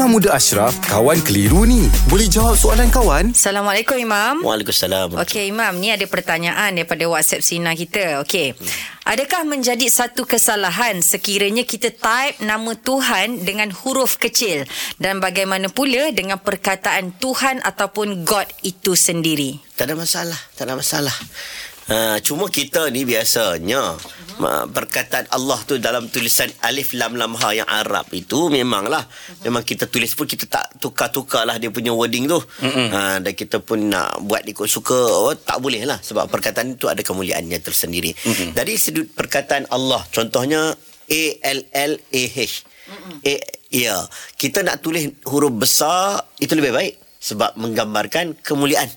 Imam Muda Ashraf, kawan keliru ni. Boleh jawab soalan kawan? Assalamualaikum Imam. Waalaikumsalam. Okey Imam, ni ada pertanyaan daripada WhatsApp Sina kita. Okey. Adakah menjadi satu kesalahan sekiranya kita type nama Tuhan dengan huruf kecil dan bagaimana pula dengan perkataan Tuhan ataupun God itu sendiri? Tak ada masalah, tak ada masalah. Uh, cuma kita ni biasanya. Perkataan Allah tu dalam tulisan alif lam lam ha yang Arab itu memanglah uh-huh. memang kita tulis pun kita tak tukar-tukarlah dia punya wording tu. Uh-huh. Uh, dan kita pun nak buat ikut suka oh, tak boleh lah sebab perkataan itu ada kemuliaannya tersendiri. Uh-huh. Dari sudut perkataan Allah contohnya A L L A H. A, ya, kita nak tulis huruf besar itu lebih baik sebab menggambarkan kemuliaan.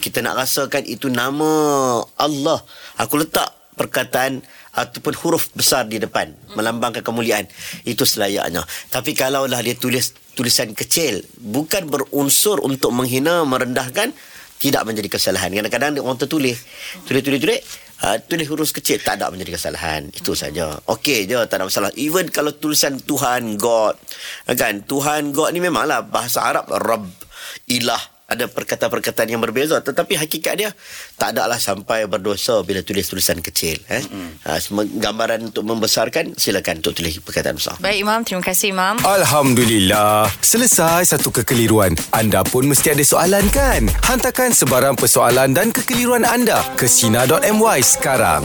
Kita nak rasakan itu nama Allah. Aku letak perkataan ataupun huruf besar di depan melambangkan kemuliaan itu selayaknya. Tapi kalaulah dia tulis tulisan kecil bukan berunsur untuk menghina merendahkan tidak menjadi kesalahan. Kadang-kadang orang tertulis tulis-tulis tulis uh, tulis huruf kecil tak ada menjadi kesalahan. Itu saja. Okey je tak ada masalah. Even kalau tulisan Tuhan God kan? Tuhan God ni memanglah bahasa Arab Rabb ilah ada perkataan-perkataan yang berbeza. Tetapi hakikat dia tak adalah sampai berdosa bila tulis tulisan kecil eh? Mm-hmm. ha, gambaran untuk membesarkan silakan untuk tulis perkataan besar. Baik imam terima kasih imam. Alhamdulillah. Selesai satu kekeliruan. Anda pun mesti ada soalan kan? Hantarkan sebarang persoalan dan kekeliruan anda ke sina.my sekarang